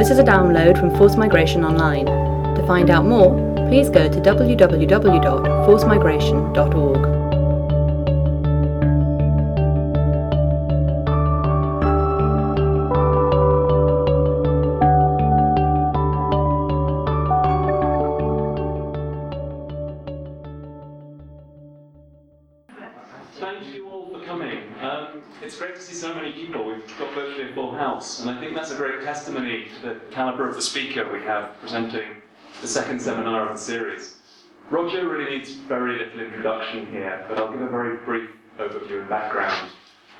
This is a download from Forced Migration Online. To find out more, please go to www.forcedmigration.org. of the speaker we have presenting the second seminar of the series. Roger really needs very little introduction here, but I'll give a very brief overview and background.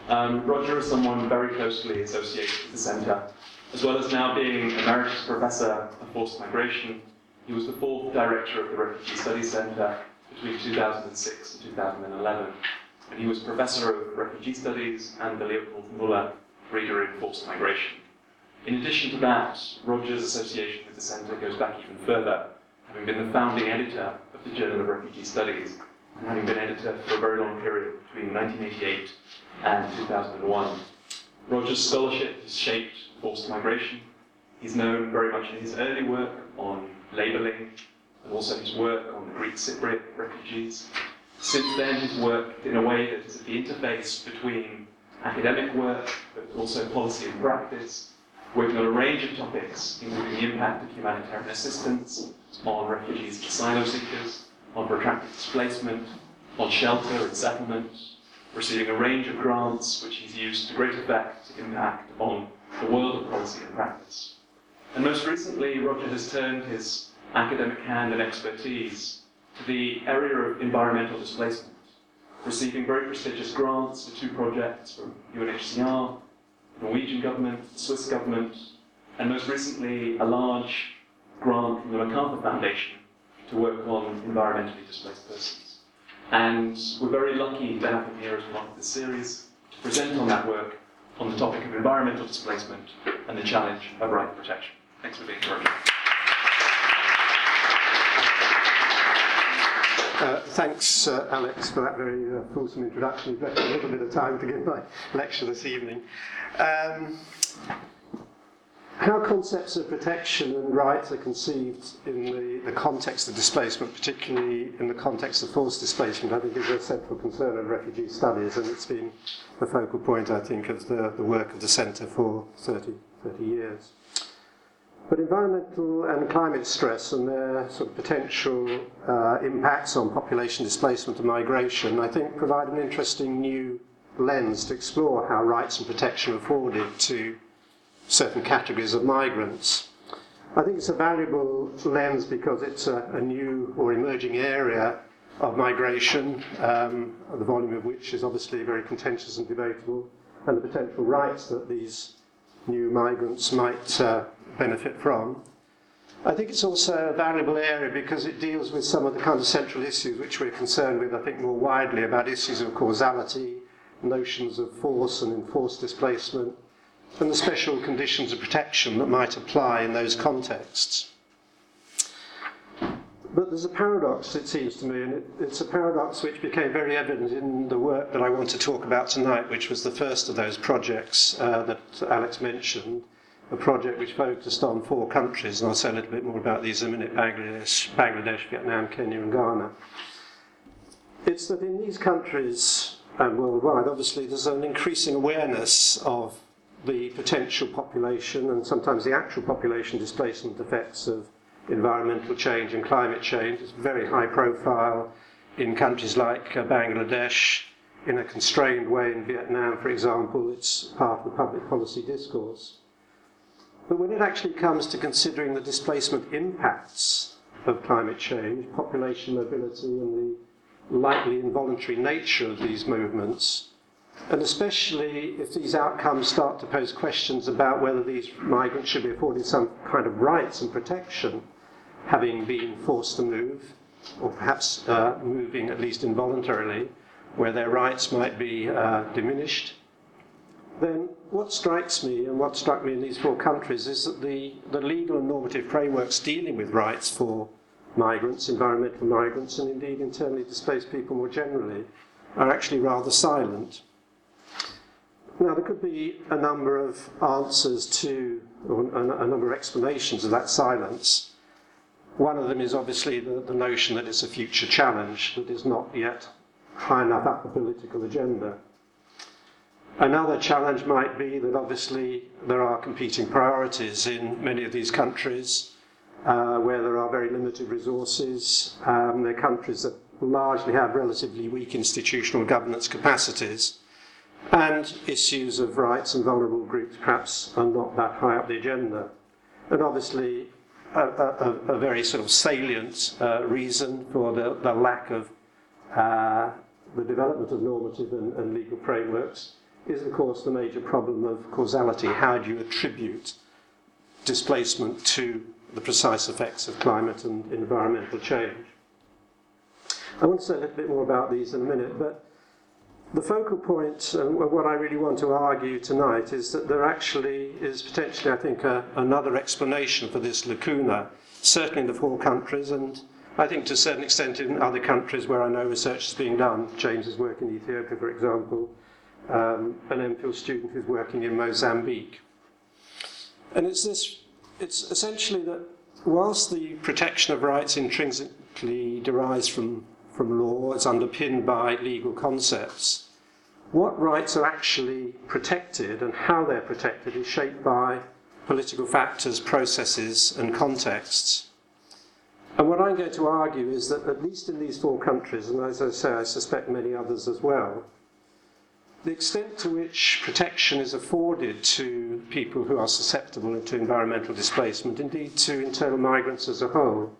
Um, Roger is someone very closely associated with the Centre, as well as now being Emeritus Professor of Forced Migration. He was the fourth Director of the Refugee Studies Centre between 2006 and 2011 and he was Professor of Refugee Studies and the Leopold Muller Reader in Forced Migration. In addition to that, Roger's association with the Centre goes back even further, having been the founding editor of the Journal of Refugee Studies, and having been editor for a very long period between 1988 and 2001. Roger's scholarship has shaped forced migration. He's known very much in his early work on labelling, and also his work on Greek Cypriot refugees, since then, he's worked in a way that is at the interface between academic work, but also policy and practice, working on a range of topics, including the impact of humanitarian assistance on refugees and asylum seekers, on protracted displacement, on shelter and settlement, receiving a range of grants which he's used to great effect to impact on the world of policy and practice. And most recently, Roger has turned his academic hand and expertise to the area of environmental displacement, receiving very prestigious grants for two projects from UNHCR, Norwegian government, Swiss government, and most recently a large grant from the MacArthur Foundation to work on environmentally displaced persons. And we're very lucky to have him here as part of this series to present on that work on the topic of environmental displacement and the challenge of right protection. Thanks for being here. Uh, thanks, uh, Alex, for that very uh, fulsome introduction. You've left me a little bit of time to give my lecture this evening. Um, how concepts of protection and rights are conceived in the, the context of displacement, particularly in the context of forced displacement, I think is a central concern of refugee studies, and it's been the focal point, I think, of the, the work of the Centre for 30, 30 years. But environmental and climate stress and their sort of potential uh, impacts on population displacement and migration, I think, provide an interesting new lens to explore how rights and protection are afforded to certain categories of migrants. I think it's a valuable lens because it's a, a new or emerging area of migration, um, the volume of which is obviously very contentious and debatable, and the potential rights that these new migrants might uh, benefit from. I think it's also a valuable area because it deals with some of the kind of central issues which we're concerned with, I think, more widely about issues of causality, notions of force and enforced displacement, and the special conditions of protection that might apply in those contexts. But there's a paradox, it seems to me, and it, it's a paradox which became very evident in the work that I want to talk about tonight, which was the first of those projects uh, that Alex mentioned, a project which focused on four countries, and I'll say a little bit more about these in a minute Bangladesh, Bangladesh Vietnam, Kenya, and Ghana. It's that in these countries and worldwide, obviously, there's an increasing awareness of the potential population and sometimes the actual population displacement effects of environmental change and climate change. It's very high profile in countries like uh, Bangladesh, in a constrained way in Vietnam, for example. It's part of the public policy discourse. But when it actually comes to considering the displacement impacts of climate change, population mobility, and the likely involuntary nature of these movements, and especially if these outcomes start to pose questions about whether these migrants should be afforded some kind of rights and protection, having been forced to move, or perhaps uh, moving at least involuntarily, where their rights might be uh, diminished, then what strikes me and what struck me in these four countries is that the, the legal and normative frameworks dealing with rights for migrants, environmental migrants, and indeed internally displaced people more generally, are actually rather silent. Now, there could be a number of answers to, or a, a number of explanations of that silence. One of them is obviously the, the notion that it's a future challenge that is not yet high enough up the political agenda. Another challenge might be that obviously there are competing priorities in many of these countries uh, where there are very limited resources. Um, they're countries that largely have relatively weak institutional governance capacities, and issues of rights and vulnerable groups perhaps are not that high up the agenda. And obviously, a, a, a very sort of salient uh, reason for the, the lack of uh, the development of normative and, and legal frameworks is, of course, the major problem of causality. How do you attribute displacement to the precise effects of climate and environmental change? I want to say a little bit more about these in a minute, but the focal point, and what I really want to argue tonight, is that there actually is potentially, I think, a, another explanation for this lacuna, certainly in the four countries, and I think to a certain extent in other countries where I know research is being done. James's work in Ethiopia, for example, um, an MPhil student who's working in Mozambique. And it's this, it's essentially that whilst the protection of rights intrinsically derives from from law, it's underpinned by legal concepts. What rights are actually protected and how they're protected is shaped by political factors, processes, and contexts. And what I'm going to argue is that, at least in these four countries, and as I say, I suspect many others as well, the extent to which protection is afforded to people who are susceptible to environmental displacement, indeed to internal migrants as a whole,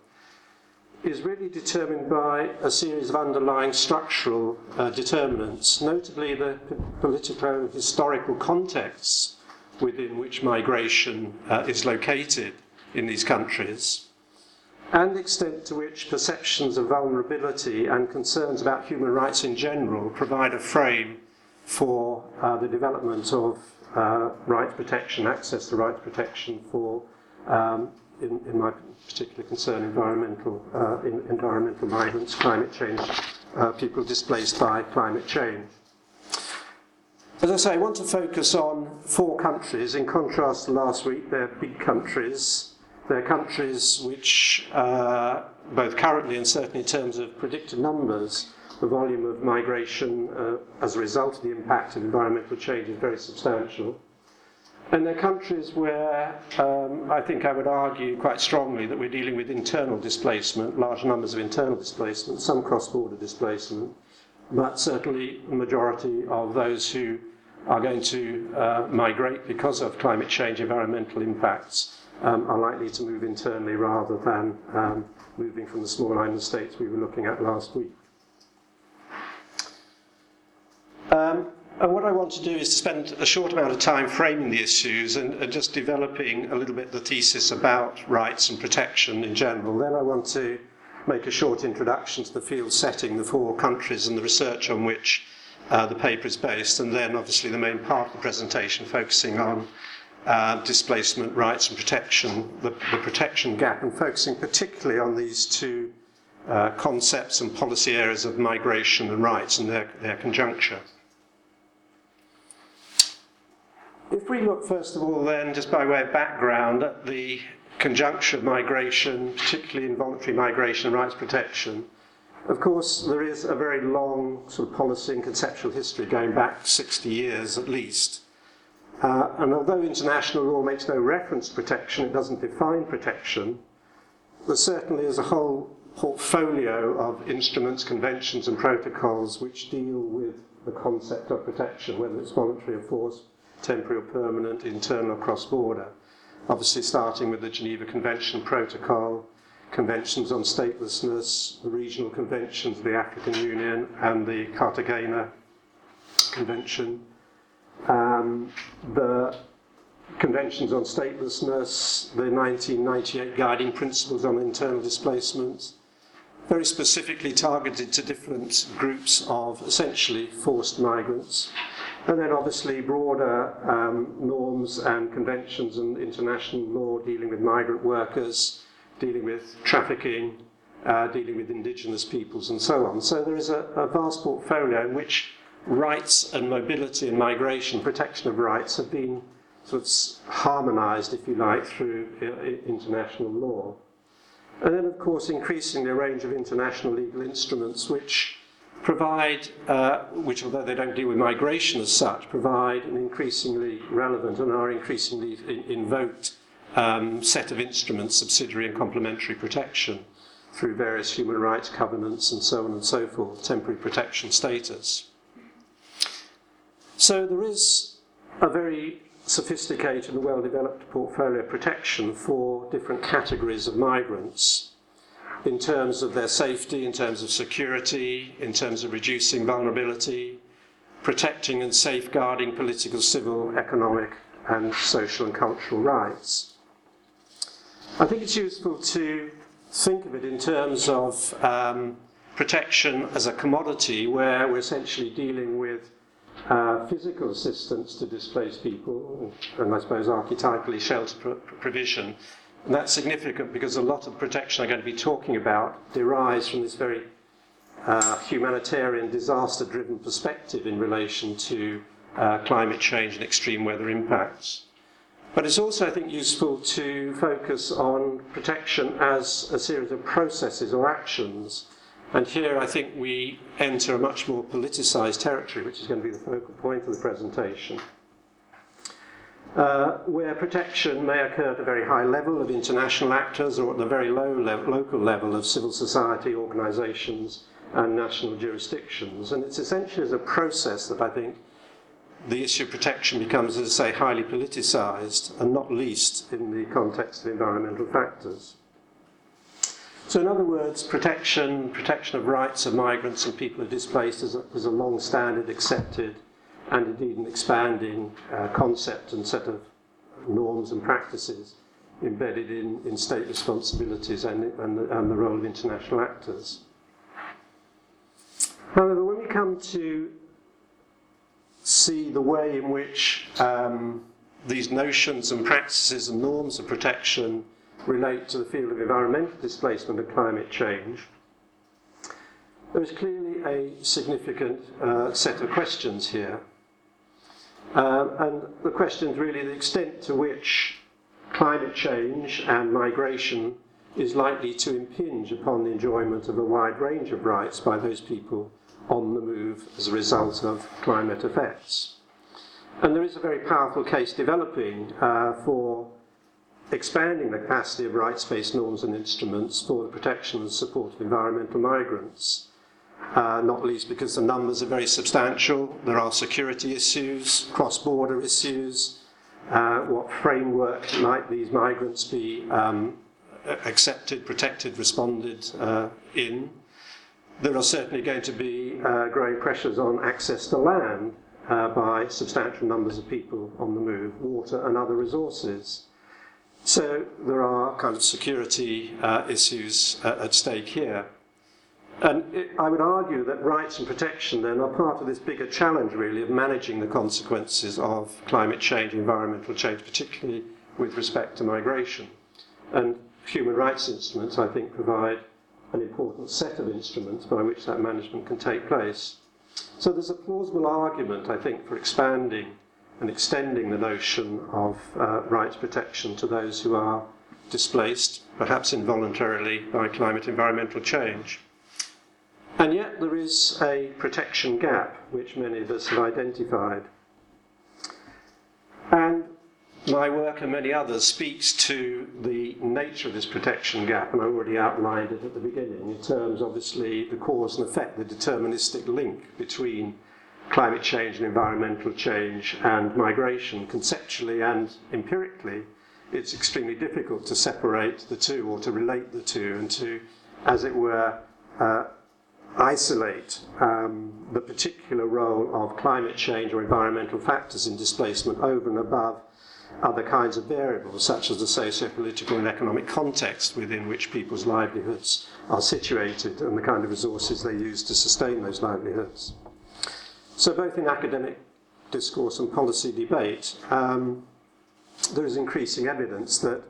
is really determined by a series of underlying structural uh, determinants, notably the political historical contexts within which migration uh, is located in these countries, and the extent to which perceptions of vulnerability and concerns about human rights in general provide a frame for uh, the development of uh, rights protection, access to rights protection for um, in, in my particular concern, environmental, uh, in, environmental migrants, climate change, uh, people displaced by climate change. As I say, I want to focus on four countries. In contrast to last week, they're big countries. They're countries which, uh, both currently and certainly in terms of predicted numbers, the volume of migration uh, as a result of the impact of environmental change is very substantial. And they're countries where um, I think I would argue quite strongly that we're dealing with internal displacement, large numbers of internal displacement, some cross border displacement, but certainly the majority of those who are going to uh, migrate because of climate change, environmental impacts, um, are likely to move internally rather than um, moving from the small island states we were looking at last week. Um, and what I want to do is to spend a short amount of time framing the issues and, and, just developing a little bit the thesis about rights and protection in general. Then I want to make a short introduction to the field setting, the four countries, and the research on which uh, the paper is based. And then, obviously, the main part of the presentation focusing on uh, displacement, rights, and protection, the, the, protection gap, and focusing particularly on these two uh, concepts and policy areas of migration and rights and their, their conjuncture. If we look first of all, then, just by way of background, at the conjuncture of migration, particularly involuntary migration and rights protection, of course, there is a very long sort of policy and conceptual history going back 60 years at least. Uh, and although international law makes no reference to protection, it doesn't define protection, there certainly is a whole portfolio of instruments, conventions, and protocols which deal with the concept of protection, whether it's voluntary or forced temporary or permanent, internal or cross border. Obviously, starting with the Geneva Convention Protocol, conventions on statelessness, the regional conventions of the African Union, and the Cartagena Convention. Um, the conventions on statelessness, the 1998 guiding principles on internal displacement, very specifically targeted to different groups of essentially forced migrants. And then obviously broader um, norms and conventions and international law dealing with migrant workers, dealing with trafficking, uh, dealing with indigenous peoples and so on. So there is a, a vast portfolio in which rights and mobility and migration, protection of rights, have been sort of harmonized, if you like, through international law. And then, of course, increasingly a range of international legal instruments which provide, uh, which although they don't deal with migration as such, provide an increasingly relevant and are increasingly in- invoked um, set of instruments, subsidiary and complementary protection through various human rights covenants and so on and so forth, temporary protection status. So there is a very sophisticated and well developed portfolio protection for different categories of migrants in terms of their safety, in terms of security, in terms of reducing vulnerability, protecting and safeguarding political, civil, economic, and social and cultural rights. I think it's useful to think of it in terms of um, protection as a commodity where we're essentially dealing with uh, physical assistance to displaced people, and I suppose archetypally shelter provision. And that's significant because a lot of protection I'm going to be talking about derives from this very uh, humanitarian, disaster driven perspective in relation to uh, climate change and extreme weather impacts. But it's also, I think, useful to focus on protection as a series of processes or actions and here I think we enter a much more politicised territory, which is going to be the focal point of the presentation, uh, where protection may occur at a very high level of international actors or at the very low local level of civil society organisations and national jurisdictions. And it's essentially as a process that I think the issue of protection becomes, as I say, highly politicised, and not least in the context of environmental factors. So, in other words, protection, protection of rights of migrants and people who are displaced is a, is a long standard, accepted, and indeed an expanding uh, concept and set of norms and practices embedded in, in state responsibilities and, and, the, and the role of international actors. However, when we come to see the way in which um, these notions and practices and norms of protection relate to the field of environmental displacement and climate change, there is clearly a significant uh, set of questions here. Um, and the question is really the extent to which climate change and migration is likely to impinge upon the enjoyment of a wide range of rights by those people on the move as a result of climate effects. And there is a very powerful case developing uh, for expanding the capacity of rights based norms and instruments for the protection and support of environmental migrants. Uh, not least because the numbers are very substantial. There are security issues, cross border issues. Uh, what framework might these migrants be um, accepted, protected, responded uh, in? There are certainly going to be uh, growing pressures on access to land uh, by substantial numbers of people on the move, water and other resources. So there are kind of security uh, issues at stake here. And it, I would argue that rights and protection then are part of this bigger challenge, really, of managing the consequences of climate change, environmental change, particularly with respect to migration. And human rights instruments, I think, provide an important set of instruments by which that management can take place. So there's a plausible argument, I think, for expanding and extending the notion of uh, rights protection to those who are displaced, perhaps involuntarily, by climate environmental change. And yet there is a protection gap which many of us have identified. And my work and many others speaks to the nature of this protection gap, and I already outlined it at the beginning in terms, obviously, the cause and effect, the deterministic link between climate change and environmental change and migration conceptually and empirically, it's extremely difficult to separate the two or to relate the two and to, as it were, uh, isolate um, the particular role of climate change or environmental factors in displacement over and above other kinds of variables, such as the socio-political and economic context within which people's livelihoods are situated and the kind of resources they use to sustain those livelihoods. So, both in academic discourse and policy debate, um, there is increasing evidence that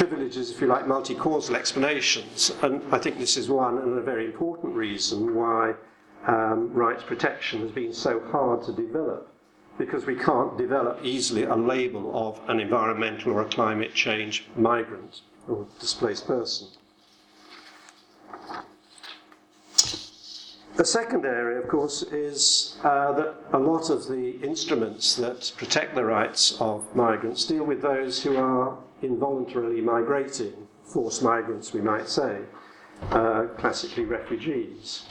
privileges, if you like, multi causal explanations, and I think this is one and a very important reason why um, rights protection has been so hard to develop because we can't develop easily a label of an environmental or a climate change migrant or displaced person. The second area, of course, is uh, that a lot of the instruments that protect the rights of migrants deal with those who are involuntarily migrating, forced migrants, we might say, uh, classically refugees.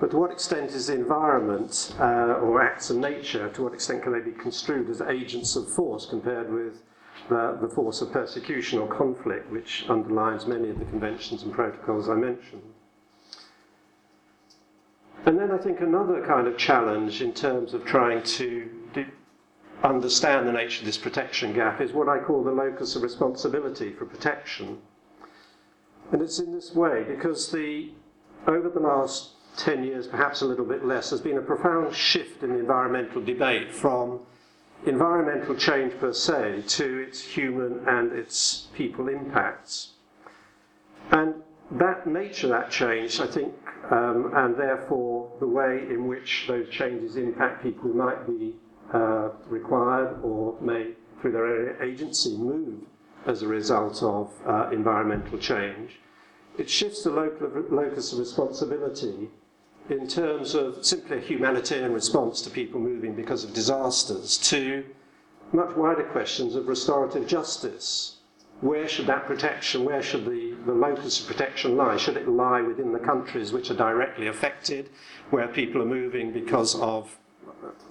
But to what extent is the environment uh, or acts of nature, to what extent can they be construed as agents of force compared with the force of persecution or conflict, which underlines many of the conventions and protocols I mentioned? And then I think another kind of challenge in terms of trying to understand the nature of this protection gap is what I call the locus of responsibility for protection. And it's in this way because the, over the last 10 years, perhaps a little bit less, there's been a profound shift in the environmental debate from environmental change per se to its human and its people impacts. And that nature, that change, I think, um, and therefore the way in which those changes impact people might be uh, required or may, through their agency, move as a result of uh, environmental change. It shifts the local, locus of responsibility in terms of simply a humanitarian response to people moving because of disasters to much wider questions of restorative justice. Where should that protection, where should the, the locus of protection lie? Should it lie within the countries which are directly affected, where people are moving because of,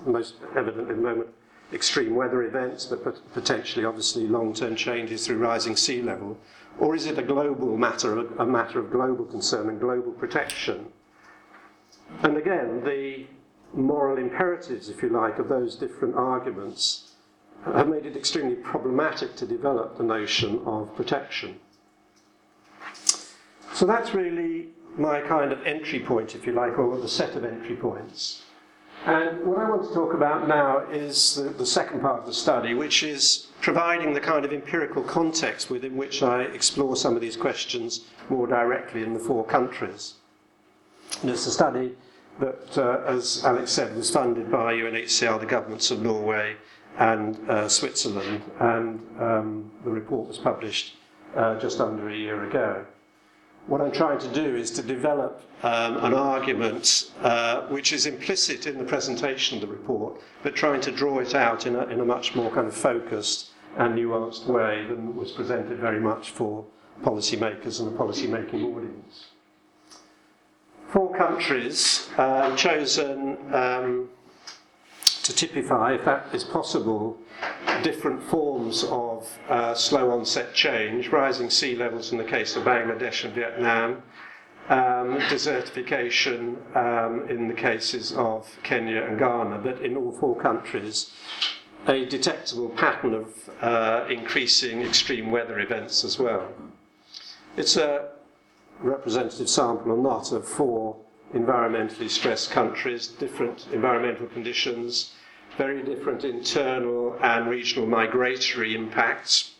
most evident at the moment, extreme weather events, but potentially, obviously, long term changes through rising sea level? Or is it a global matter, a matter of global concern and global protection? And again, the moral imperatives, if you like, of those different arguments have made it extremely problematic to develop the notion of protection. So that's really my kind of entry point, if you like, or the set of entry points. And what I want to talk about now is the, the, second part of the study, which is providing the kind of empirical context within which I explore some of these questions more directly in the four countries. And it's a study that, uh, as Alex said, was funded by UNHCR, the governments of Norway and uh, Switzerland, and um, the report was published uh, just under a year ago. What I'm trying to do is to develop um, an argument uh, which is implicit in the presentation of the report, but trying to draw it out in a, in a much more kind of focused and nuanced way than was presented very much for policymakers and the policy-making audience. Four countries uh, chosen um, to typify, if that is possible, different forms of uh, slow onset change, rising sea levels in the case of Bangladesh and Vietnam, um, desertification um, in the cases of Kenya and Ghana, but in all four countries, a detectable pattern of uh, increasing extreme weather events as well. It's a representative sample or not of four environmentally stressed countries, different environmental conditions, very different internal and regional migratory impacts.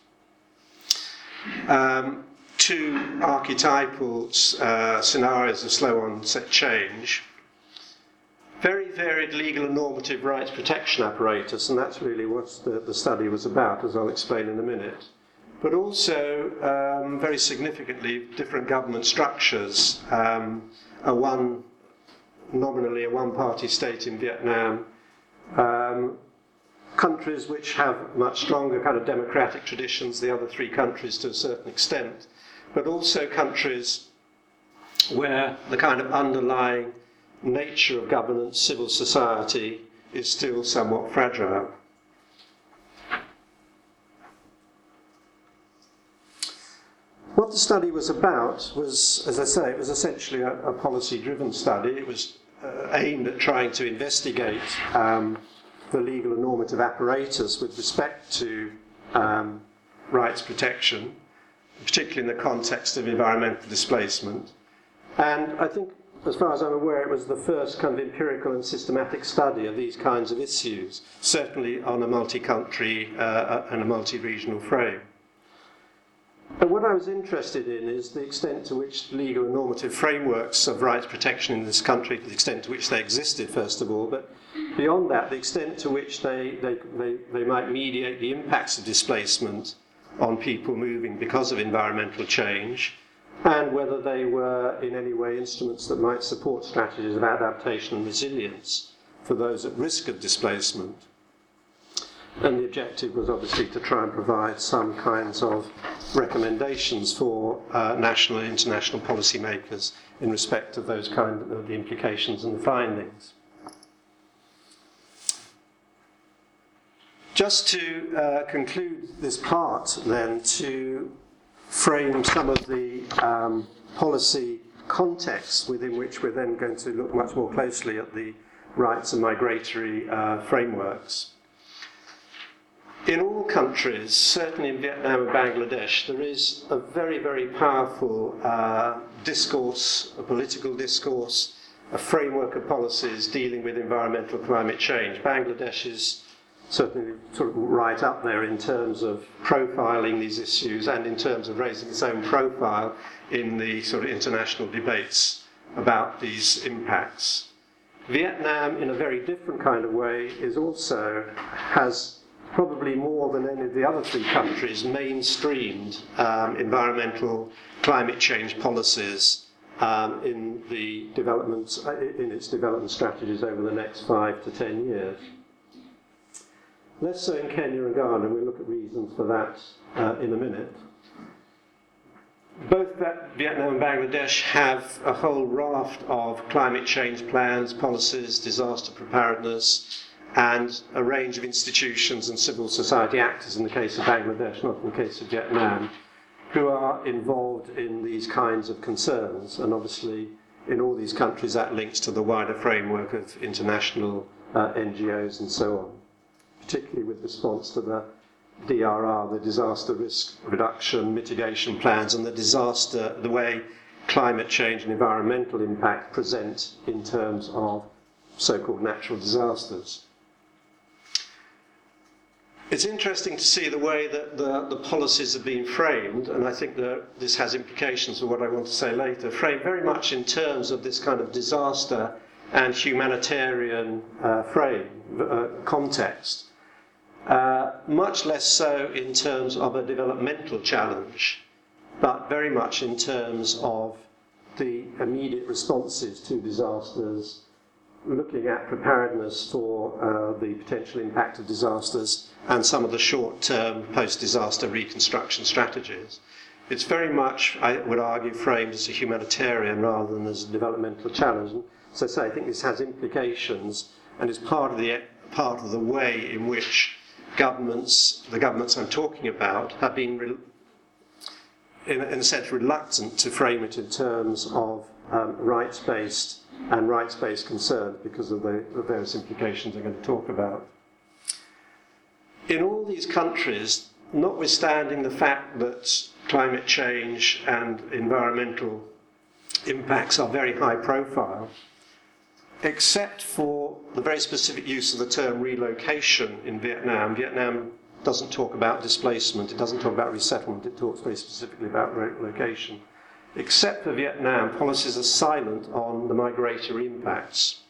Um, two archetypal uh, scenarios of slow onset change. Very varied legal and normative rights protection apparatus, and that's really what the, the study was about, as I'll explain in a minute but also um, very significantly different government structures. Um, a one, nominally a one-party state in Vietnam, um, countries which have much stronger kind of democratic traditions, the other three countries to a certain extent, but also countries where the kind of underlying nature of governance, civil society, is still somewhat fragile. What the study was about was, as I say, it was essentially a, a policy driven study. It was uh, aimed at trying to investigate um, the legal and normative apparatus with respect to um, rights protection, particularly in the context of environmental displacement. And I think, as far as I'm aware, it was the first kind of empirical and systematic study of these kinds of issues, certainly on a multi country uh, and a multi regional frame. But what I was interested in is the extent to which legal and normative frameworks of rights protection in this country, the extent to which they existed, first of all, but beyond that, the extent to which they, they, they, they might mediate the impacts of displacement on people moving because of environmental change, and whether they were in any way instruments that might support strategies of adaptation and resilience for those at risk of displacement. And the objective was obviously to try and provide some kinds of recommendations for uh, national and international policymakers in respect of those kind of the implications and the findings. Just to uh, conclude this part, then, to frame some of the um, policy context within which we're then going to look much more closely at the rights and migratory uh, frameworks. In all countries, certainly in Vietnam and Bangladesh, there is a very, very powerful uh, discourse, a political discourse, a framework of policies dealing with environmental climate change. Bangladesh is certainly sort of right up there in terms of profiling these issues and in terms of raising its own profile in the sort of international debates about these impacts. Vietnam, in a very different kind of way, is also has probably more than any of the other three countries, mainstreamed um, environmental climate change policies um, in the uh, in its development strategies over the next five to ten years. Less so in Kenya and Ghana, and we'll look at reasons for that uh, in a minute. Both Vietnam and Bangladesh have a whole raft of climate change plans, policies, disaster preparedness, and a range of institutions and civil society actors in the case of Bangladesh, not in the case of Vietnam, who are involved in these kinds of concerns. And obviously, in all these countries, that links to the wider framework of international uh, NGOs and so on, particularly with response to the DRR, the disaster risk reduction mitigation plans, and the disaster, the way climate change and environmental impact present in terms of so called natural disasters. It's interesting to see the way that the, the policies have been framed, and I think that this has implications for what I want to say later, framed very much in terms of this kind of disaster and humanitarian uh, frame, uh, context. Uh, much less so in terms of a developmental challenge, but very much in terms of the immediate responses to disasters, looking at preparedness for uh, the potential impact of disasters and some of the short term post disaster reconstruction strategies. It's very much, I would argue, framed as a humanitarian rather than as a developmental challenge. So I think this has implications and is part of the, part of the way in which governments, the governments I'm talking about, have been, re- in, in a sense, reluctant to frame it in terms of um, rights based and rights-based concerns because of the, the various implications I'm going to talk about. In all these countries, notwithstanding the fact that climate change and environmental impacts are very high profile, except for the very specific use of the term relocation in Vietnam, Vietnam doesn't talk about displacement, it doesn't talk about resettlement, it talks very specifically about relocation. Except for Vietnam, policies are silent on the migratory impacts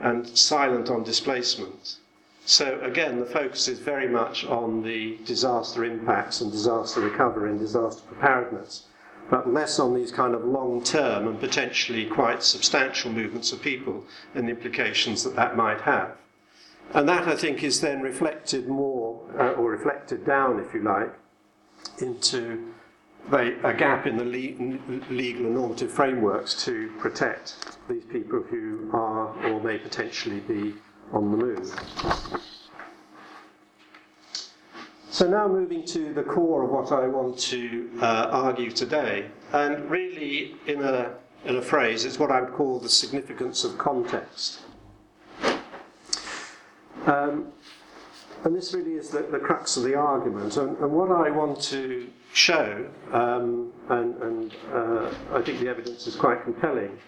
and silent on displacement. So again, the focus is very much on the disaster impacts and disaster recovery and disaster preparedness, but less on these kind of long term and potentially quite substantial movements of people and the implications that that might have. And that, I think, is then reflected more, uh, or reflected down, if you like, into a gap in the le- legal and normative frameworks to protect these people who are or may potentially be on the move. So, now moving to the core of what I want to uh, argue today, and really, in a, in a phrase, it's what I would call the significance of context. Um, and this really is the, the crux of the argument. And, and what I want to show, um, and, and uh, I think the evidence is quite compelling,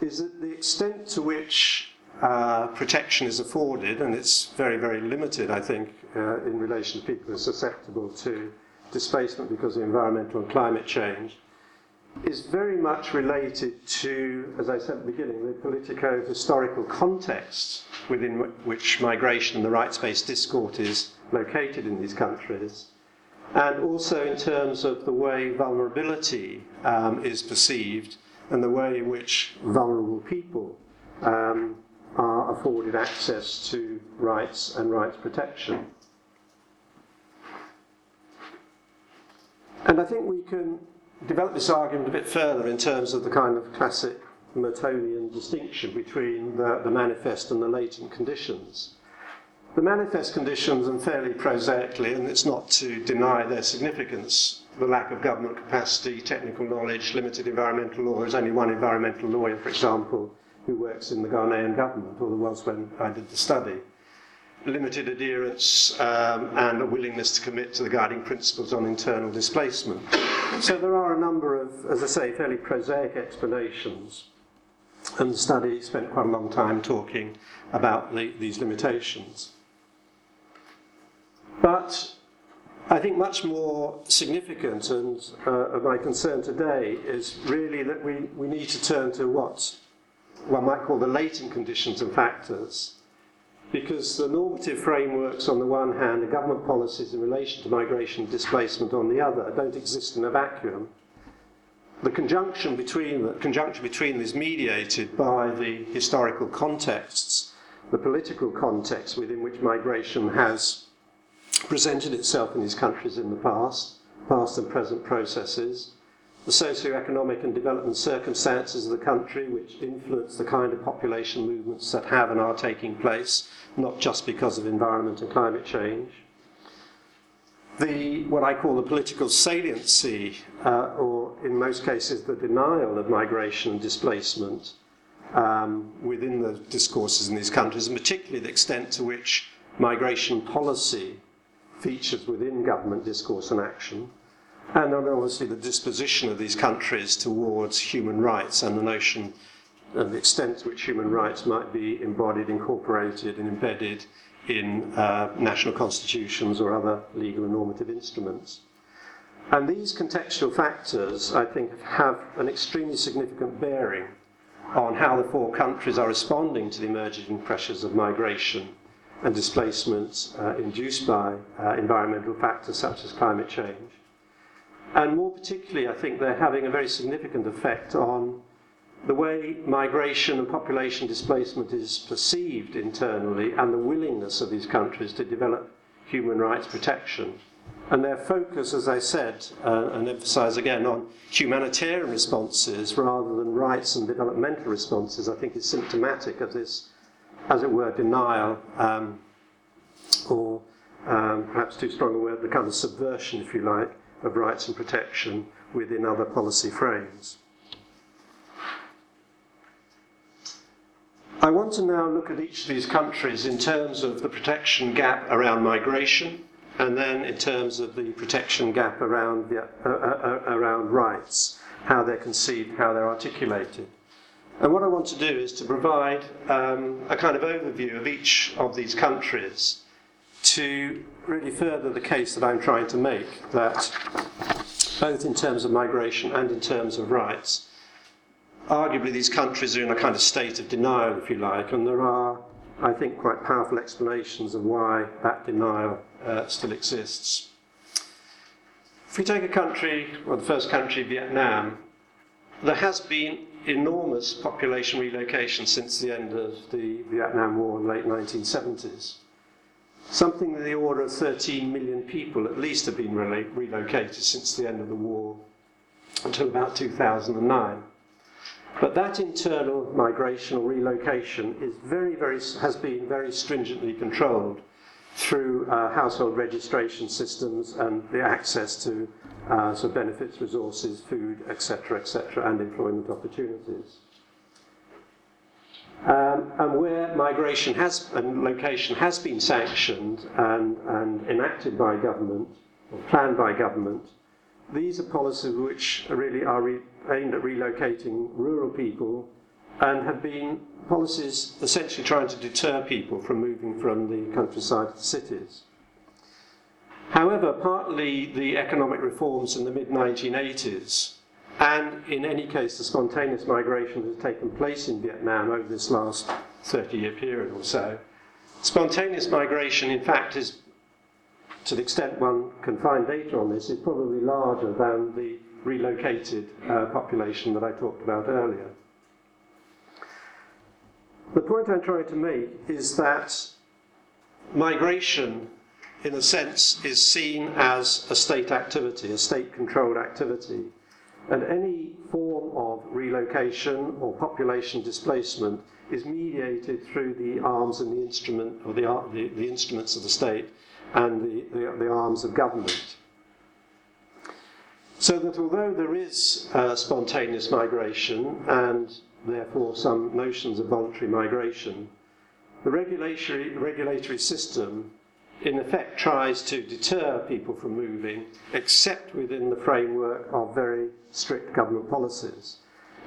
is that the extent to which uh, protection is afforded, and it's very, very limited, I think, uh, in relation to people who are susceptible to displacement because of environmental and climate change, is very much related to, as I said at the beginning, the politico historical context within which migration and the rights based discourse is located in these countries, and also in terms of the way vulnerability um, is perceived and the way in which vulnerable people um, are afforded access to rights and rights protection. And I think we can develop this argument a bit further in terms of the kind of classic Mertonian distinction between the, the manifest and the latent conditions. The manifest conditions, and fairly prosaically, and it's not to deny their significance, the lack of government capacity, technical knowledge, limited environmental law. There's only one environmental lawyer, for example, who works in the Ghanaian government, or there was when I did the study. Limited adherence um, and a willingness to commit to the guiding principles on internal displacement. So there are a number of, as I say, fairly prosaic explanations. And the study spent quite a long time talking about the, these limitations. But I think much more significant and uh, my concern today is really that we, we need to turn to what one might call the latent conditions and factors. Because the normative frameworks on the one hand, the government policies in relation to migration and displacement on the other, don't exist in a vacuum. The conjunction between, the conjunction between is mediated by the historical contexts, the political context within which migration has presented itself in these countries in the past, past and present processes, the socio-economic and development circumstances of the country which influence the kind of population movements that have and are taking place, not just because of environment and climate change. The, what I call the political saliency, uh, or in most cases the denial of migration and displacement um, within the discourses in these countries, and particularly the extent to which migration policy features within government discourse and action and then obviously the disposition of these countries towards human rights and the notion and the extent to which human rights might be embodied, incorporated, and embedded in uh, national constitutions or other legal and normative instruments. And these contextual factors, I think, have an extremely significant bearing on how the four countries are responding to the emerging pressures of migration and displacements uh, induced by uh, environmental factors such as climate change. And more particularly, I think they're having a very significant effect on the way migration and population displacement is perceived internally and the willingness of these countries to develop human rights protection. And their focus, as I said, uh, and emphasize again, on humanitarian responses rather than rights and developmental responses, I think is symptomatic of this, as it were, denial um, or um, perhaps too strong a word, the kind of subversion, if you like, of rights and protection within other policy frames. I want to now look at each of these countries in terms of the protection gap around migration and then in terms of the protection gap around, the, uh, uh, uh, around rights, how they're conceived, how they're articulated. And what I want to do is to provide um, a kind of overview of each of these countries to really further the case that I'm trying to make that both in terms of migration and in terms of rights, arguably these countries are in a kind of state of denial, if you like, and there are, I think, quite powerful explanations of why that denial uh, still exists. If we take a country, well, the first country, Vietnam, there has been enormous population relocation since the end of the Vietnam War in the late 1970s. Something in the order of 13 million people at least have been relocated since the end of the war until about 2009. But that internal migration or relocation is very, very, has been very stringently controlled through uh, household registration systems and the access to uh, so benefits, resources, food, etc., etc., and employment opportunities. Um, and where migration has and location has been sanctioned and, and enacted by government or planned by government, these are policies which really are re- aimed at relocating rural people and have been policies essentially trying to deter people from moving from the countryside to the cities. However, partly the economic reforms in the mid 1980s, and in any case, the spontaneous migration that has taken place in Vietnam over this last 30 year period or so, spontaneous migration, in fact, is, to the extent one can find data on this, is probably larger than the relocated uh, population that I talked about earlier. The point I'm trying to make is that migration, in a sense, is seen as a state activity, a state controlled activity. And any form of relocation or population displacement is mediated through the arms and the instrument or the, the, the instruments of the state and the, the, the, arms of government. So that although there is uh, spontaneous migration and therefore some notions of voluntary migration, the regulatory, regulatory system in effect tries to deter people from moving, except within the framework of very strict government policies.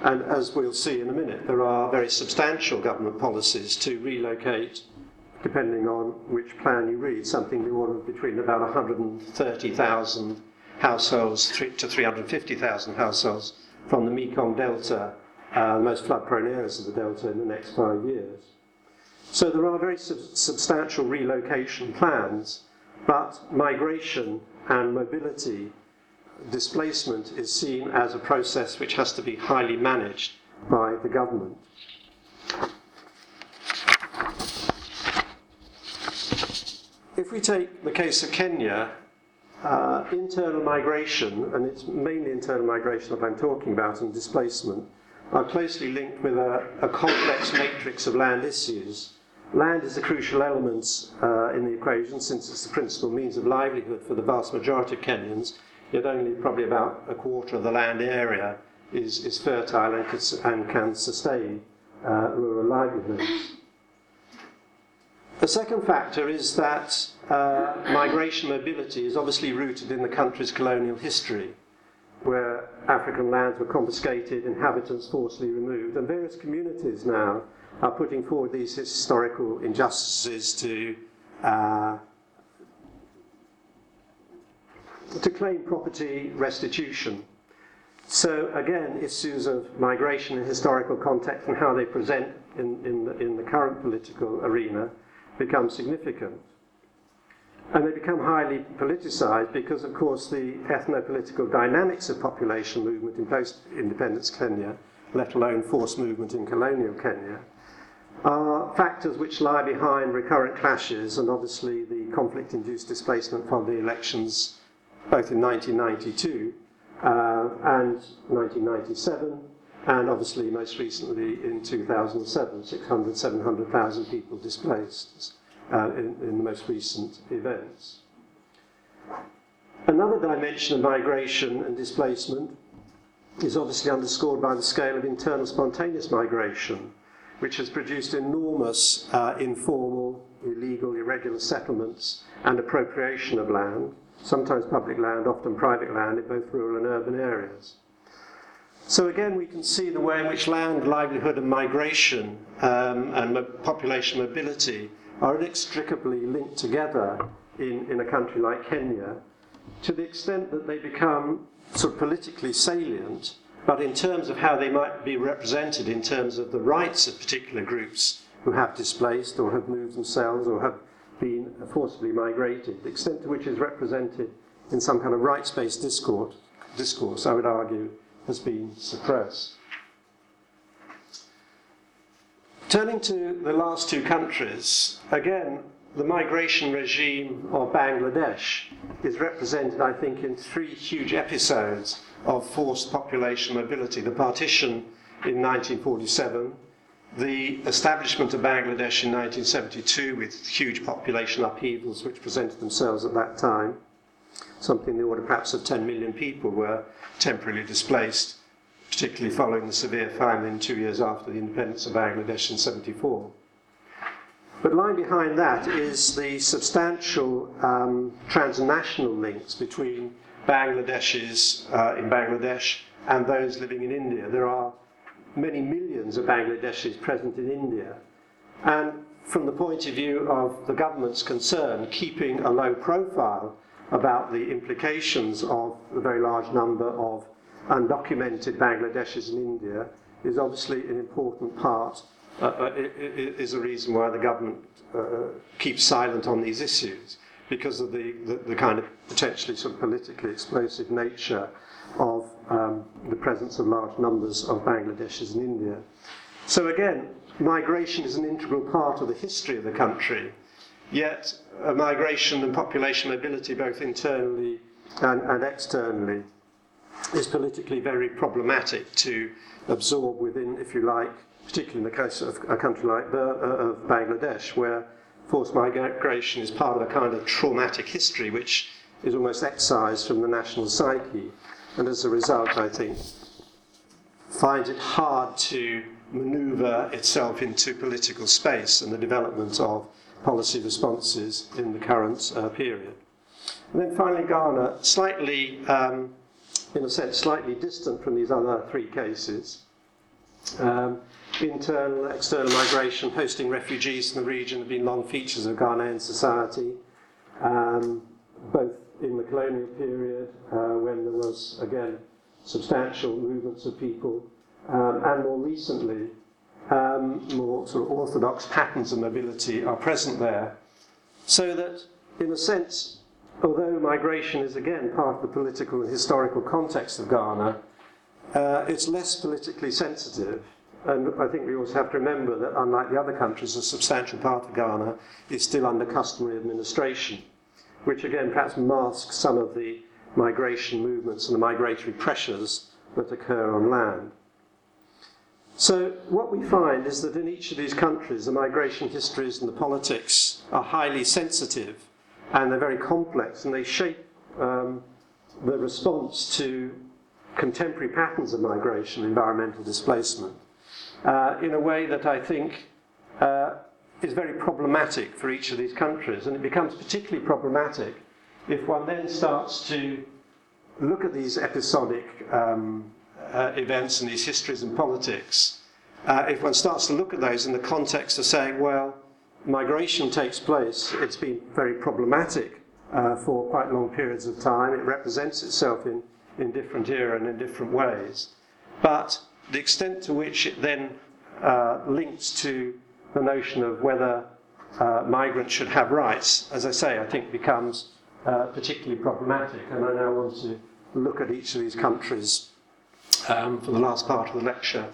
And as we'll see in a minute, there are very substantial government policies to relocate, depending on which plan you read, something in the order of between about 130,000 households to 350,000 households from the Mekong Delta, uh, the most flood prone areas of the Delta, in the next five years. So there are very sub- substantial relocation plans, but migration and mobility displacement is seen as a process which has to be highly managed by the government. If we take the case of Kenya, uh, internal migration, and it's mainly internal migration that I'm talking about, and displacement, are closely linked with a, a complex matrix of land issues Land is a crucial element uh, in the equation since it's the principal means of livelihood for the vast majority of Kenyans, yet only probably about a quarter of the land area is, is fertile and, could, and can sustain uh, rural livelihoods. The second factor is that uh, migration mobility is obviously rooted in the country's colonial history, where African lands were confiscated, inhabitants forcibly removed, and various communities now are putting forward these historical injustices to uh, to claim property restitution. So again, issues of migration and historical context and how they present in, in, the, in the current political arena become significant. And they become highly politicized because, of course, the ethno-political dynamics of population movement in post-independence Kenya, let alone forced movement in colonial Kenya, are factors which lie behind recurrent clashes and obviously the conflict induced displacement from the elections both in 1992 uh, and 1997, and obviously most recently in 2007, 600, 700,000 people displaced uh, in, in the most recent events. Another dimension of migration and displacement is obviously underscored by the scale of internal spontaneous migration which has produced enormous uh, informal, illegal, irregular settlements and appropriation of land, sometimes public land, often private land, in both rural and urban areas. So again, we can see the way in which land, livelihood, and migration um, and population mobility are inextricably linked together in, in a country like Kenya, to the extent that they become sort of politically salient but in terms of how they might be represented in terms of the rights of particular groups who have displaced or have moved themselves or have been forcibly migrated, the extent to which is represented in some kind of rights based discourse, discourse, I would argue, has been suppressed. Turning to the last two countries, again, the migration regime of Bangladesh is represented, I think, in three huge episodes of forced population mobility. The partition in 1947, the establishment of Bangladesh in 1972 with huge population upheavals which presented themselves at that time, something in the order perhaps of 10 million people were temporarily displaced, particularly following the severe famine two years after the independence of Bangladesh in 74. But lying behind that is the substantial um, transnational links between Bangladeshis uh, in Bangladesh and those living in India. There are many millions of Bangladeshis present in India. And from the point of view of the government's concern, keeping a low profile about the implications of the very large number of undocumented Bangladeshis in India is obviously an important part, uh, uh, is a reason why the government uh, keeps silent on these issues, because of the, the, the, kind of potentially sort of politically explosive nature of um, the presence of large numbers of Bangladeshis in India. So again, migration is an integral part of the history of the country, yet migration and population mobility, both internally and, and externally, is politically very problematic to absorb within, if you like, particularly in the case of a country like uh, of Bangladesh, where forced migration is part of a kind of traumatic history which is almost excised from the national psyche, and as a result, I think, finds it hard to maneuver itself into political space and the development of policy responses in the current uh, period. And then finally, Ghana, slightly um, in a sense, slightly distant from these other three cases. Um, internal, external migration, hosting refugees in the region have been long features of Ghanaian society, um, both in the colonial period, uh, when there was, again, substantial movements of people, um, and more recently, um, more sort of orthodox patterns of mobility are present there. So that, in a sense, although migration is again part of the political and historical context of Ghana, uh, it's less politically sensitive. And I think we also have to remember that, unlike the other countries, a substantial part of Ghana is still under customary administration, which again perhaps masks some of the migration movements and the migratory pressures that occur on land. So, what we find is that in each of these countries, the migration histories and the politics are highly sensitive and they're very complex and they shape um, the response to contemporary patterns of migration, environmental displacement, uh, in a way that I think uh, is very problematic for each of these countries. And it becomes particularly problematic if one then starts to look at these episodic um, uh, events and these histories and politics. Uh, if one starts to look at those in the context of saying, well, migration takes place, it's been very problematic uh, for quite long periods of time. It represents itself in, in different era and in different ways. But the extent to which it then uh, links to the notion of whether uh, migrants should have rights, as I say, I think becomes uh, particularly problematic. And I now want to look at each of these countries um, for the last part of the lecture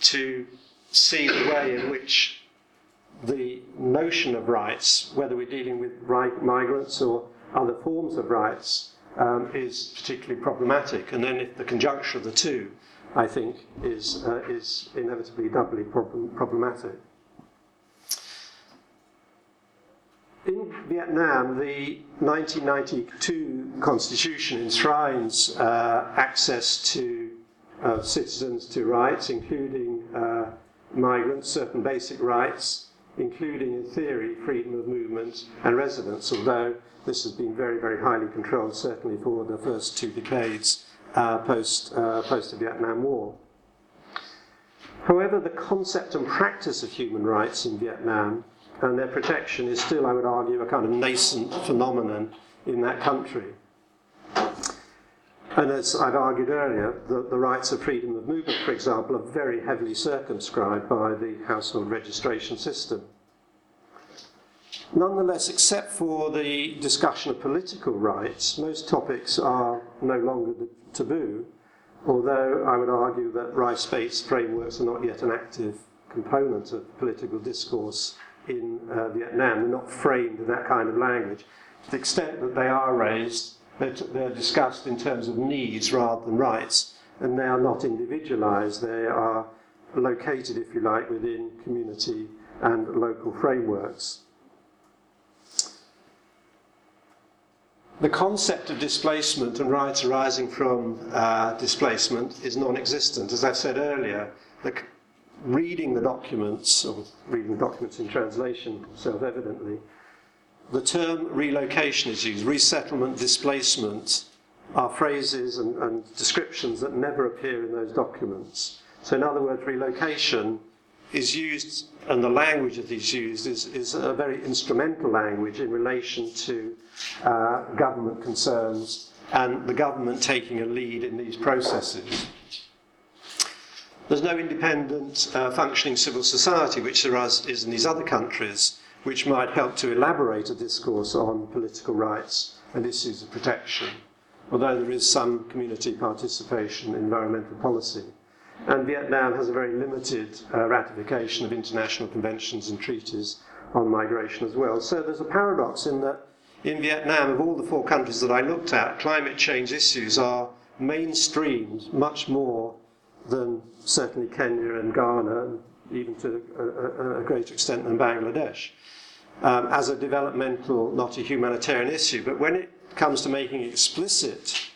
to see the way in which the notion of rights, whether we're dealing with right migrants or other forms of rights, um, is particularly problematic. And then if the conjunction of the two, I think, is, uh, is inevitably doubly problem- problematic. In Vietnam, the 1992 constitution enshrines uh, access to uh, citizens to rights, including uh, migrants, certain basic rights, including in theory freedom of movement and residence, although this has been very, very highly controlled, certainly for the first two decades uh, post, uh, post the Vietnam War. However, the concept and practice of human rights in Vietnam and their protection is still, I would argue, a kind of nascent phenomenon in that country. And as I've argued earlier, the, the, rights of freedom of movement, for example, are very heavily circumscribed by the household registration system. Nonetheless, except for the discussion of political rights, most topics are no longer taboo, although I would argue that rights based frameworks are not yet an active component of political discourse in uh, Vietnam. They're not framed in that kind of language. To the extent that they are raised, they're, they're discussed in terms of needs rather than rights, and they are not individualized. They are located, if you like, within community and local frameworks. The concept of displacement and rights arising from uh, displacement is non existent. As I said earlier, the, reading the documents, or reading the documents in translation self evidently, the term relocation is used. Resettlement, displacement are phrases and, and, descriptions that never appear in those documents. So, in other words, relocation is used, and the language that is used, is, is a very instrumental language in relation to uh, government concerns and the government taking a lead in these processes. There's no independent uh, functioning civil society, which there is in these other countries, which might help to elaborate a discourse on political rights and issues of protection, although there is some community participation in environmental policy. And Vietnam has a very limited uh, ratification of international conventions and treaties on migration as well. So there's a paradox in that in Vietnam, of all the four countries that I looked at, climate change issues are mainstreamed much more than certainly Kenya and Ghana, and even to a, a, greater extent than Bangladesh, um, as a developmental, not a humanitarian issue. But when it comes to making explicit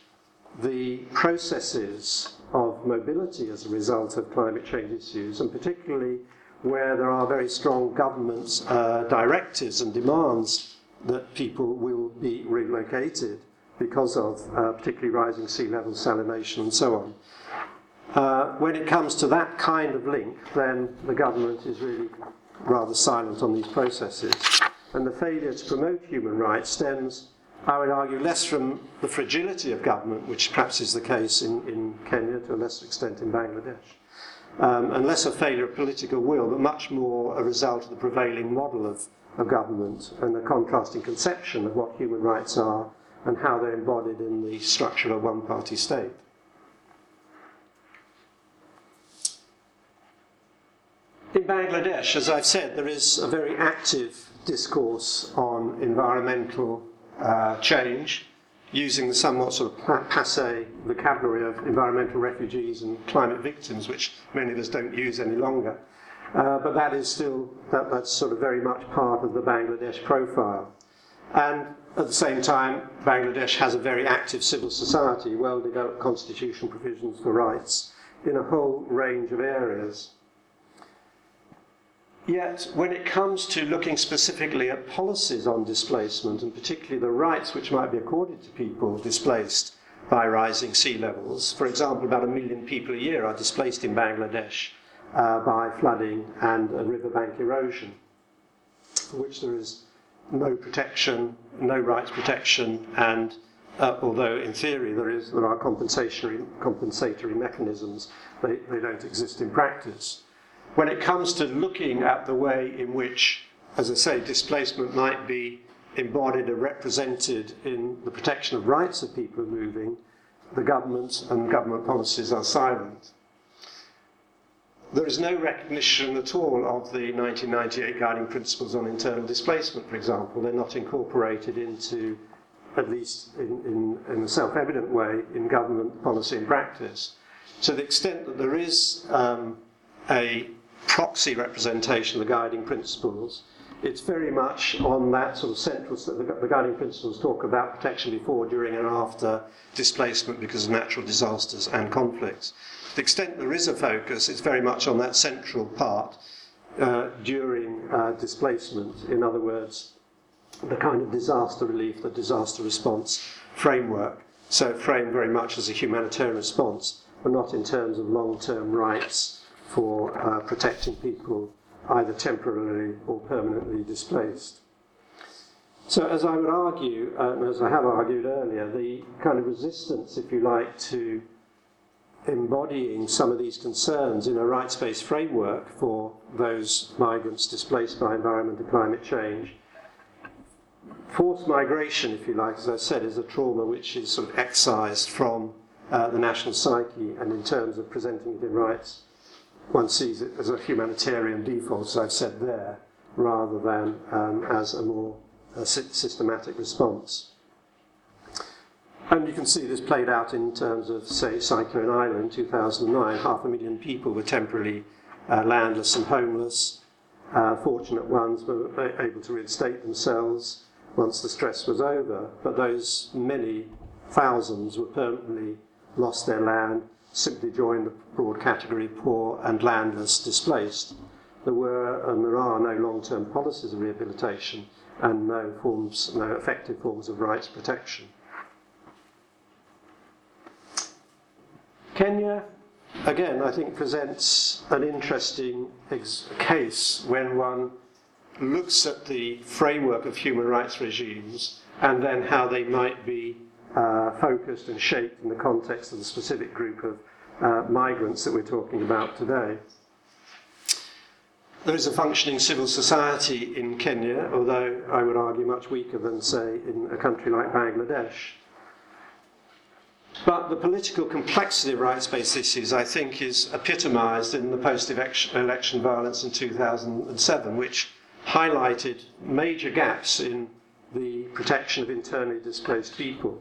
the processes of mobility as a result of climate change issues, and particularly where there are very strong government uh, directives and demands that people will be relocated because of uh, particularly rising sea levels, salination, and so on. Uh, when it comes to that kind of link, then the government is really rather silent on these processes. And the failure to promote human rights stems, I would argue, less from the fragility of government, which perhaps is the case in, in Kenya, to a lesser extent in Bangladesh, um, and less a failure of political will, but much more a result of the prevailing model of of government and the contrasting conception of what human rights are and how they're embodied in the structure of a one party state. In Bangladesh, as I've said, there is a very active discourse on environmental uh, change using the somewhat sort of passe vocabulary of environmental refugees and climate victims, which many of us don't use any longer. Uh, but that is still, that, that's sort of very much part of the Bangladesh profile. And at the same time, Bangladesh has a very active civil society, well developed constitutional provisions for rights in a whole range of areas. Yet, when it comes to looking specifically at policies on displacement, and particularly the rights which might be accorded to people displaced by rising sea levels, for example, about a million people a year are displaced in Bangladesh uh, by flooding and riverbank erosion, for which there is no protection, no rights protection, and uh, although in theory there is there are compensatory compensatory mechanisms, they, they don't exist in practice. When it comes to looking at the way in which, as I say, displacement might be embodied or represented in the protection of rights of people moving, the government and government policies are silent. There is no recognition at all of the 1998 guiding principles on internal displacement, for example. They're not incorporated into, at least in, in, in a self evident way, in government policy and practice. To the extent that there is um, a proxy representation of the guiding principles, it's very much on that sort of central, the, guiding principles talk about protection before, during, and after displacement because of natural disasters and conflicts. The extent there is a focus, it's very much on that central part uh, during uh, displacement. In other words, the kind of disaster relief, the disaster response framework. So framed very much as a humanitarian response, but not in terms of long-term rights for uh, protecting people either temporarily or permanently displaced. So, as I would argue, and as I have argued earlier, the kind of resistance, if you like, to embodying some of these concerns in a rights based framework for those migrants displaced by environment and climate change. Forced migration, if you like, as I said, is a trauma which is sort of excised from uh, the national psyche, and in terms of presenting it in rights, one sees it as a humanitarian default, as I've said there, rather than um, as a more uh, systematic response. And you can see this played out in terms of, say, Cyclone Aila in 2009. Half a million people were temporarily uh, landless and homeless. Uh, fortunate ones were able to reinstate themselves once the stress was over, but those many thousands were permanently lost their land, simply joined the broad category poor and landless displaced. There were and there are no long term policies of rehabilitation and no forms, no effective forms of rights protection. Kenya again, I think presents an interesting ex- case when one looks at the framework of human rights regimes and then how they might be uh, focused and shaped in the context of the specific group of uh, migrants that we're talking about today. There is a functioning civil society in Kenya, although I would argue much weaker than, say, in a country like Bangladesh. But the political complexity of rights based issues, I think, is epitomised in the post election violence in 2007, which highlighted major gaps in the protection of internally displaced people.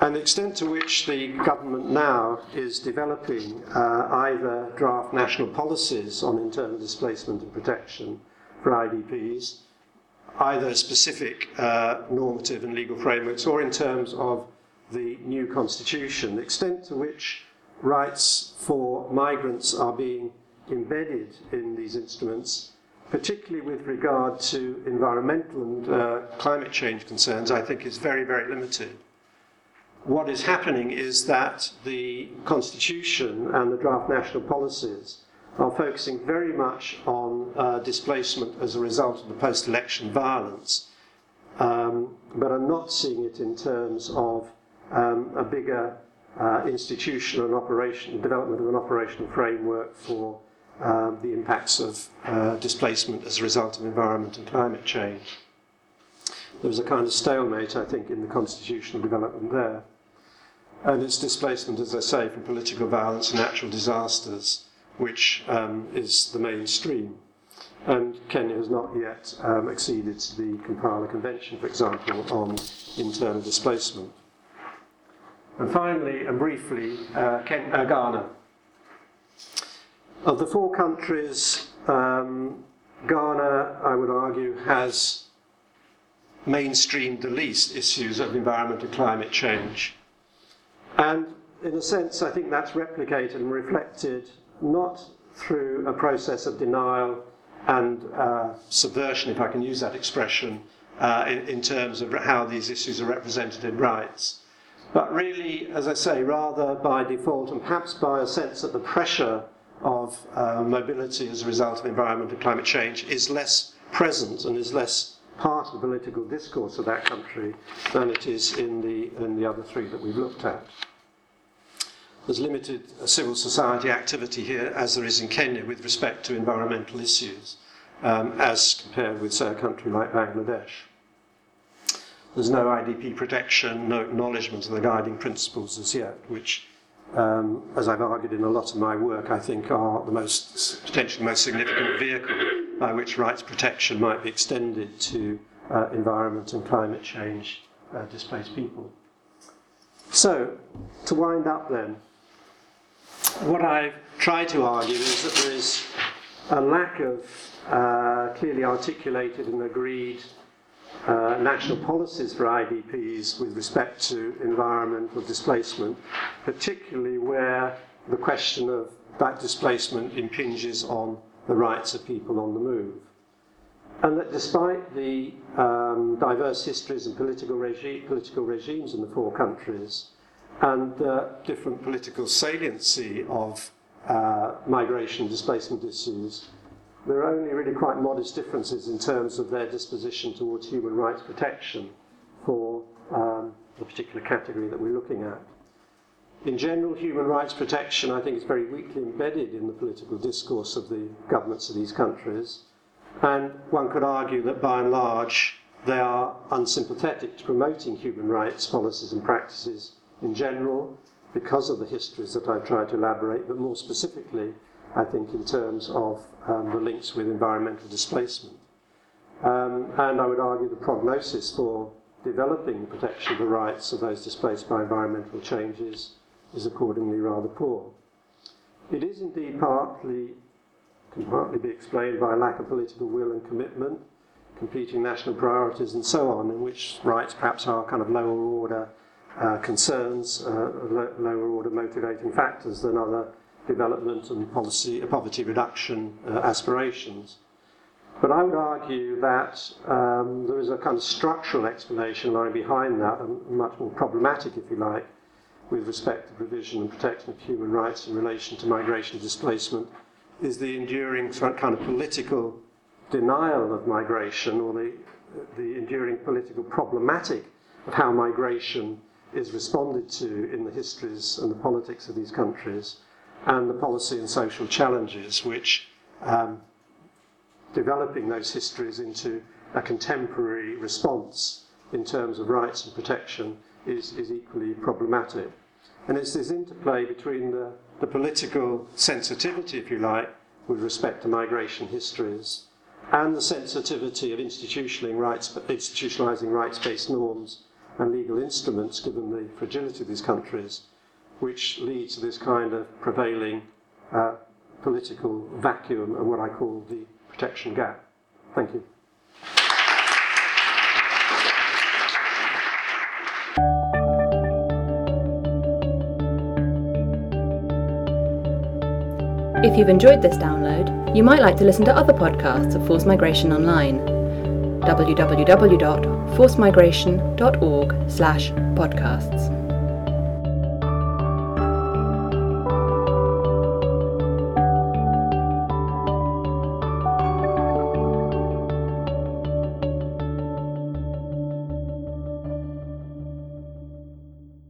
And the extent to which the government now is developing uh, either draft national policies on internal displacement and protection for IDPs, either specific uh, normative and legal frameworks, or in terms of the new constitution, the extent to which rights for migrants are being embedded in these instruments, particularly with regard to environmental and uh, climate change concerns, I think is very, very limited. What is happening is that the constitution and the draft national policies are focusing very much on uh, displacement as a result of the post election violence, um, but are not seeing it in terms of um, a bigger uh, institutional and operation, development of an operational framework for um, the impacts of uh, displacement as a result of environment and climate change. There was a kind of stalemate, I think, in the constitutional development there. And it's displacement, as I say, from political violence and natural disasters, which um, is the mainstream. And Kenya has not yet um, acceded to the Kampala Convention, for example, on internal displacement. And finally, and briefly, uh, Ken, uh, Ghana. Of the four countries, um, Ghana, I would argue, has mainstreamed the least issues of environment and climate change. And in a sense, I think that's replicated and reflected not through a process of denial and uh, subversion, if I can use that expression, uh, in, in terms of how these issues are represented in rights but really, as I say, rather by default and perhaps by a sense that the pressure of uh, mobility as a result of environment and climate change is less present and is less part of the political discourse of that country than it is in the, in the other three that we've looked at. There's limited civil society activity here, as there is in Kenya, with respect to environmental issues, um, as compared with, say, a country like Bangladesh. There's no IDP protection, no acknowledgement of the guiding principles as yet, which, um, as I've argued in a lot of my work, I think are the most potentially the most significant vehicle by which rights protection might be extended to uh, environment and climate change uh, displaced people. So, to wind up then, what I've tried to argue is that there is a lack of uh, clearly articulated and agreed uh, national policies for IDPs with respect to environmental displacement, particularly where the question of that displacement impinges on the rights of people on the move. And that despite the um, diverse histories and political, regi- political regimes in the four countries, and the different political saliency of uh, migration displacement issues, there are only really quite modest differences in terms of their disposition towards human rights protection for um, the particular category that we're looking at. In general, human rights protection, I think, is very weakly embedded in the political discourse of the governments of these countries. And one could argue that by and large, they are unsympathetic to promoting human rights policies and practices in general because of the histories that I've tried to elaborate, but more specifically I think, in terms of um, the links with environmental displacement. Um, and I would argue the prognosis for developing the protection of the rights of those displaced by environmental changes is accordingly rather poor. It is indeed partly, can partly be explained by a lack of political will and commitment, competing national priorities and so on, in which rights perhaps are kind of lower order uh, concerns, uh, lower order motivating factors than other development and policy, poverty reduction uh, aspirations. But I would argue that um, there is a kind of structural explanation lying behind that, and much more problematic, if you like, with respect to provision and protection of human rights in relation to migration displacement is the enduring kind of political denial of migration or the, the enduring political problematic of how migration is responded to in the histories and the politics of these countries, and the policy and social challenges which um, developing those histories into a contemporary response in terms of rights and protection is, is equally problematic. And it's this interplay between the, the political sensitivity, if you like, with respect to migration histories, and the sensitivity of institutionalizing rights, institutionalizing rights-based norms and legal instruments, given the fragility of these countries, which leads to this kind of prevailing uh, political vacuum and what I call the protection gap. Thank you. If you've enjoyed this download, you might like to listen to other podcasts of Forced Migration Online. www.forcedmigration.org/podcasts.